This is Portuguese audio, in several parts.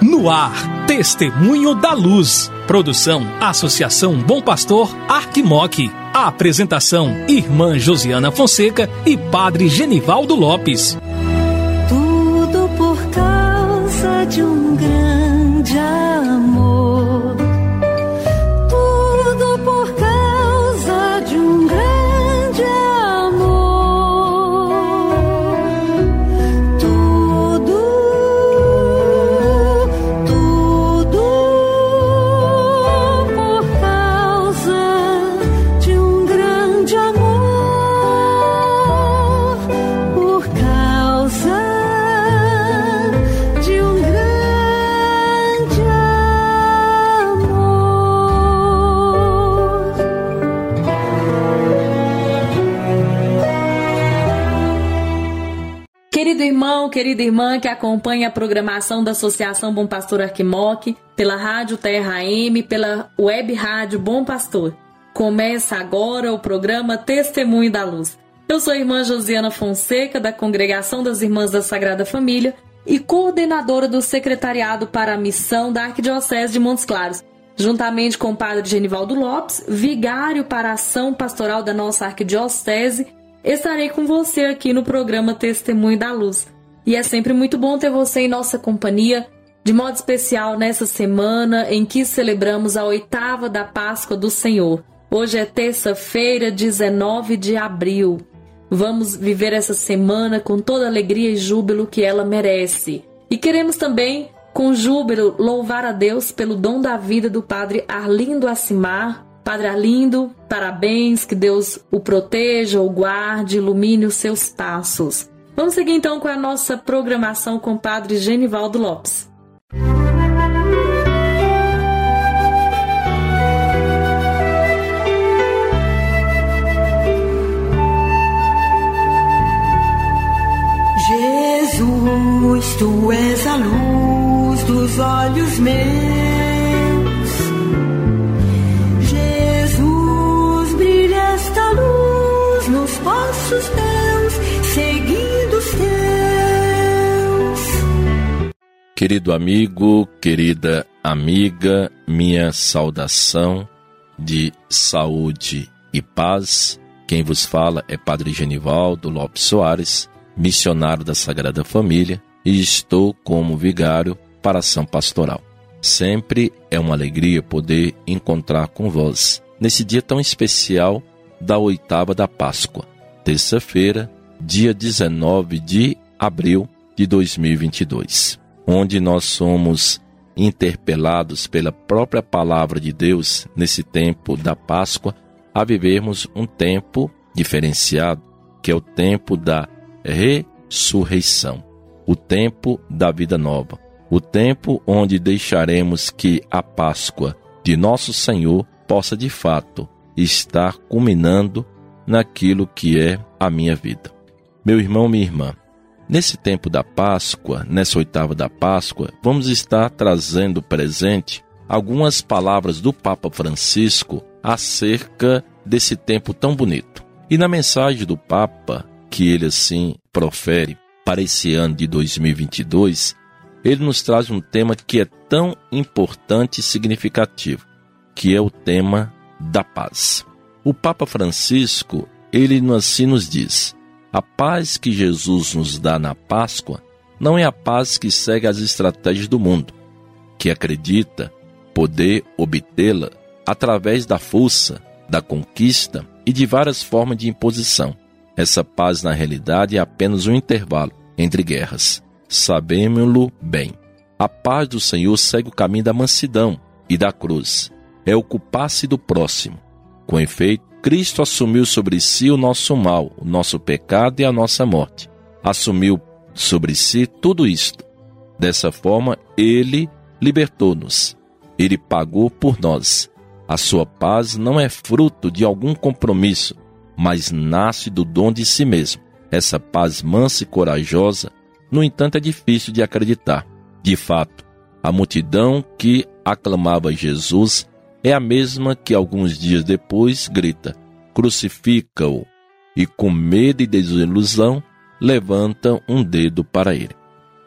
No ar, Testemunho da Luz. Produção, Associação Bom Pastor, Arquimoc. A apresentação, Irmã Josiana Fonseca e Padre Genivaldo Lopes. Tudo por causa de um irmão, querida irmã que acompanha a programação da Associação Bom Pastor Arquimoc, pela Rádio Terra AM, pela Web Rádio Bom Pastor. Começa agora o programa Testemunho da Luz. Eu sou a irmã Josiana Fonseca, da Congregação das Irmãs da Sagrada Família e coordenadora do Secretariado para a Missão da Arquidiocese de Montes Claros, juntamente com o padre Genivaldo Lopes, vigário para a ação pastoral da nossa arquidiocese estarei com você aqui no programa Testemunho da Luz. E é sempre muito bom ter você em nossa companhia, de modo especial nessa semana em que celebramos a oitava da Páscoa do Senhor. Hoje é terça-feira, 19 de abril. Vamos viver essa semana com toda a alegria e júbilo que ela merece. E queremos também, com júbilo, louvar a Deus pelo dom da vida do Padre Arlindo Acimar, Padre Arlindo, parabéns, que Deus o proteja, o guarde, ilumine os seus passos. Vamos seguir então com a nossa programação com o Padre Genivaldo Lopes. Jesus, tu és a luz dos olhos meus. Querido amigo, querida amiga, minha saudação de saúde e paz. Quem vos fala é Padre Genivaldo Lopes Soares, missionário da Sagrada Família, e estou como vigário para ação pastoral. Sempre é uma alegria poder encontrar com vós nesse dia tão especial da oitava da Páscoa, terça-feira, dia 19 de abril de 2022, onde nós somos interpelados pela própria palavra de Deus nesse tempo da Páscoa a vivermos um tempo diferenciado, que é o tempo da ressurreição, o tempo da vida nova, o tempo onde deixaremos que a Páscoa de nosso Senhor possa de fato estar culminando naquilo que é a minha vida. Meu irmão, minha irmã, nesse tempo da Páscoa, nessa oitava da Páscoa, vamos estar trazendo presente algumas palavras do Papa Francisco acerca desse tempo tão bonito. E na mensagem do Papa, que ele assim profere para esse ano de 2022, ele nos traz um tema que é tão importante e significativo, que é o tema da paz. O Papa Francisco, ele assim nos diz: a paz que Jesus nos dá na Páscoa não é a paz que segue as estratégias do mundo, que acredita poder obtê-la através da força, da conquista e de várias formas de imposição. Essa paz, na realidade, é apenas um intervalo entre guerras. Sabemos-lo bem. A paz do Senhor segue o caminho da mansidão e da cruz. É ocupar-se do próximo. Com efeito, Cristo assumiu sobre si o nosso mal, o nosso pecado e a nossa morte. Assumiu sobre si tudo isto. Dessa forma, ele libertou-nos. Ele pagou por nós. A sua paz não é fruto de algum compromisso, mas nasce do dom de si mesmo. Essa paz mansa e corajosa, no entanto, é difícil de acreditar. De fato, a multidão que aclamava Jesus é a mesma que alguns dias depois grita: Crucifica-o! e, com medo e desilusão, levantam um dedo para ele.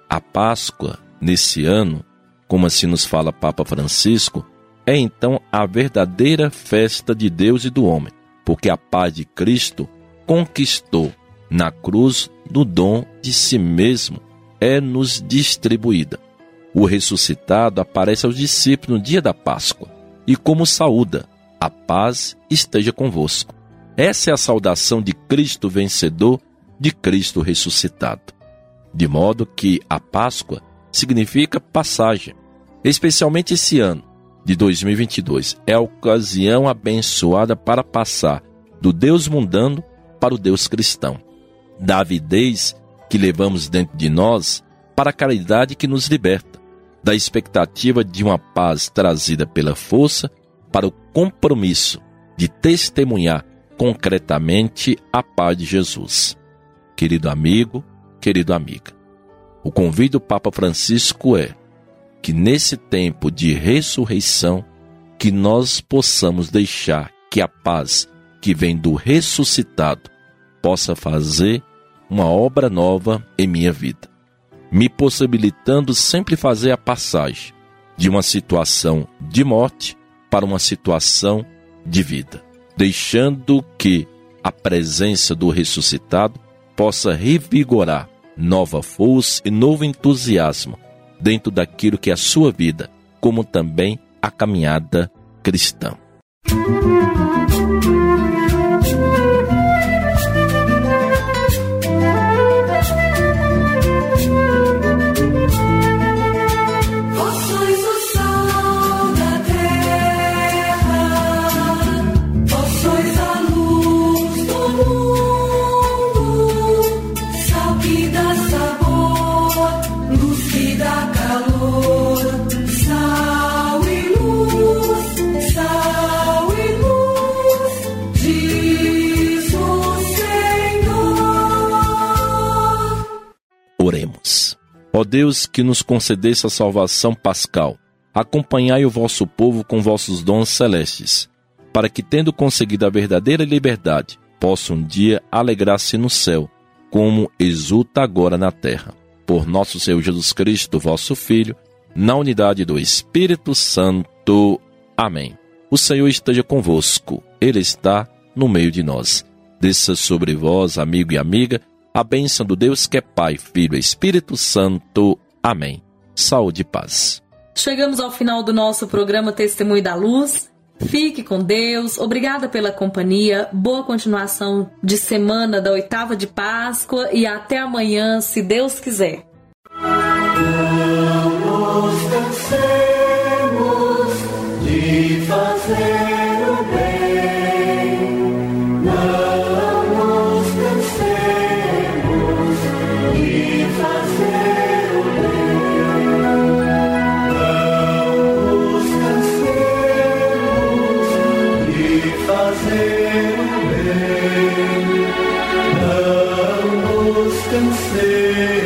A Páscoa, nesse ano, como assim nos fala Papa Francisco, é então a verdadeira festa de Deus e do homem, porque a paz de Cristo conquistou na cruz do dom de si mesmo é nos distribuída. O ressuscitado aparece aos discípulos no dia da Páscoa e como saúda: a paz esteja convosco. Essa é a saudação de Cristo vencedor, de Cristo ressuscitado. De modo que a Páscoa significa passagem, especialmente esse ano de 2022. É a ocasião abençoada para passar do Deus mundano para o Deus cristão. Da avidez que levamos dentro de nós para a caridade que nos liberta. Da expectativa de uma paz trazida pela força para o compromisso de testemunhar concretamente a paz de Jesus. Querido amigo, querido amiga, o convite do Papa Francisco é que nesse tempo de ressurreição, que nós possamos deixar que a paz que vem do ressuscitado possa fazer uma obra nova em minha vida, me possibilitando sempre fazer a passagem de uma situação de morte para uma situação de vida, deixando que a presença do ressuscitado possa revigorar nova força e novo entusiasmo dentro daquilo que é a sua vida, como também a caminhada cristã. Ó Deus, que nos concedesse a salvação pascal, acompanhai o vosso povo com vossos dons celestes, para que, tendo conseguido a verdadeira liberdade, possa um dia alegrar-se no céu, como exulta agora na terra. Por nosso Senhor Jesus Cristo, vosso Filho, na unidade do Espírito Santo. Amém. O Senhor esteja convosco, Ele está no meio de nós. Desça sobre vós, amigo e amiga, a bênção do Deus que é Pai, Filho e Espírito Santo. Amém. Saúde e paz. Chegamos ao final do nosso programa Testemunho da Luz. Fique com Deus. Obrigada pela companhia. Boa continuação de semana da oitava de Páscoa e até amanhã, se Deus quiser. sei.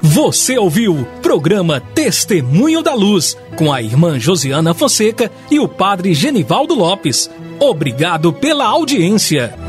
Você ouviu programa Testemunho da Luz com a irmã Josiana Fonseca e o padre Genivaldo Lopes. Obrigado pela audiência.